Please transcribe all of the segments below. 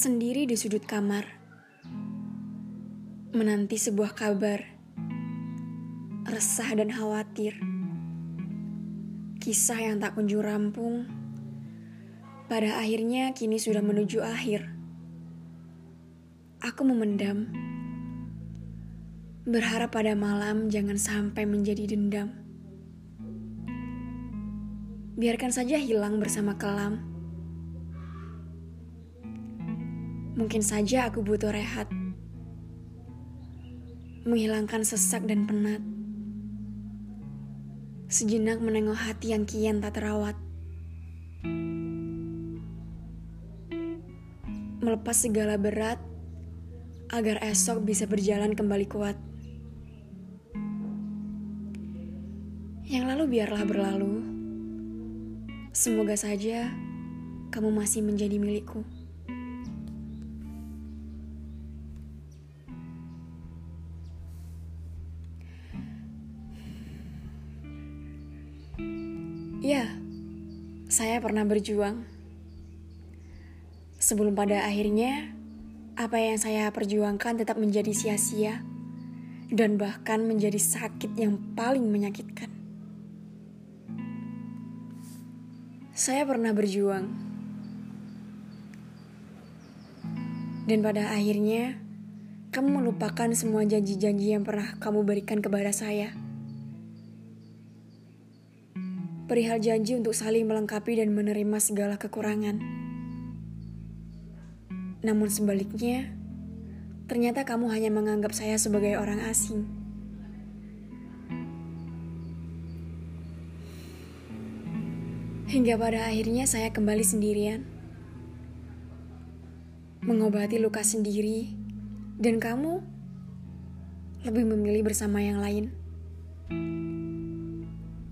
Sendiri di sudut kamar, menanti sebuah kabar, resah dan khawatir. Kisah yang tak kunjung rampung, pada akhirnya kini sudah menuju akhir. Aku memendam, berharap pada malam jangan sampai menjadi dendam. Biarkan saja hilang bersama kelam. Mungkin saja aku butuh rehat, menghilangkan sesak dan penat sejenak menengok hati yang kian tak terawat. Melepas segala berat agar esok bisa berjalan kembali kuat. Yang lalu biarlah berlalu. Semoga saja kamu masih menjadi milikku. Ya, saya pernah berjuang. Sebelum pada akhirnya, apa yang saya perjuangkan tetap menjadi sia-sia dan bahkan menjadi sakit yang paling menyakitkan. Saya pernah berjuang. Dan pada akhirnya, kamu melupakan semua janji-janji yang pernah kamu berikan kepada saya perihal janji untuk saling melengkapi dan menerima segala kekurangan. Namun sebaliknya, ternyata kamu hanya menganggap saya sebagai orang asing. Hingga pada akhirnya saya kembali sendirian. Mengobati luka sendiri, dan kamu lebih memilih bersama yang lain.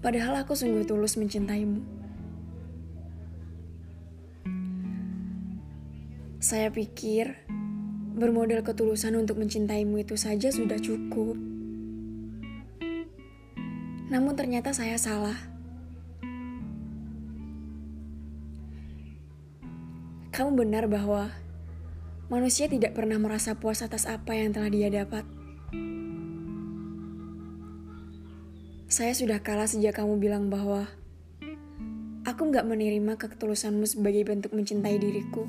Padahal aku sungguh tulus mencintaimu. Saya pikir bermodal ketulusan untuk mencintaimu itu saja sudah cukup. Namun ternyata saya salah. Kamu benar bahwa manusia tidak pernah merasa puas atas apa yang telah dia dapat. Saya sudah kalah sejak kamu bilang bahwa aku nggak menerima ketulusanmu sebagai bentuk mencintai diriku.